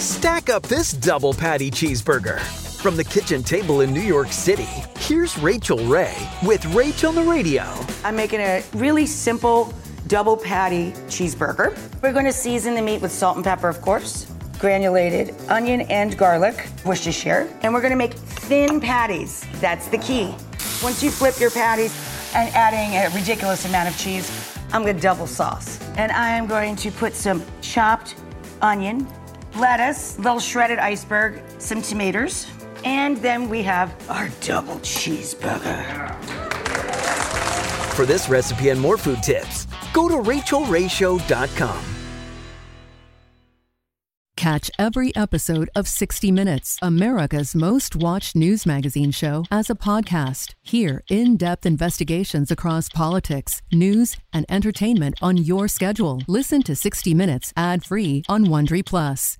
Stack up this double patty cheeseburger. From the kitchen table in New York City, here's Rachael Ray with Rach on the Radio. I'm making a really simple double patty cheeseburger. We're going to season the meat with salt and pepper, of course, granulated onion and garlic, Worcestershire, and we're going to make thin patties. That's the key. Once you flip your patties and adding a ridiculous amount of cheese, I'm going to double sauce. And I am going to put some chopped onion, lettuce, little shredded iceberg, some tomatoes, and then we have our double cheeseburger. For this recipe and more food tips, go to rachaelrayshow.com. Catch every episode of 60 Minutes, America's most watched news magazine show, as a podcast. Hear in depth investigations across politics, news, and entertainment on your schedule. Listen to 60 Minutes ad free on Wondery Plus.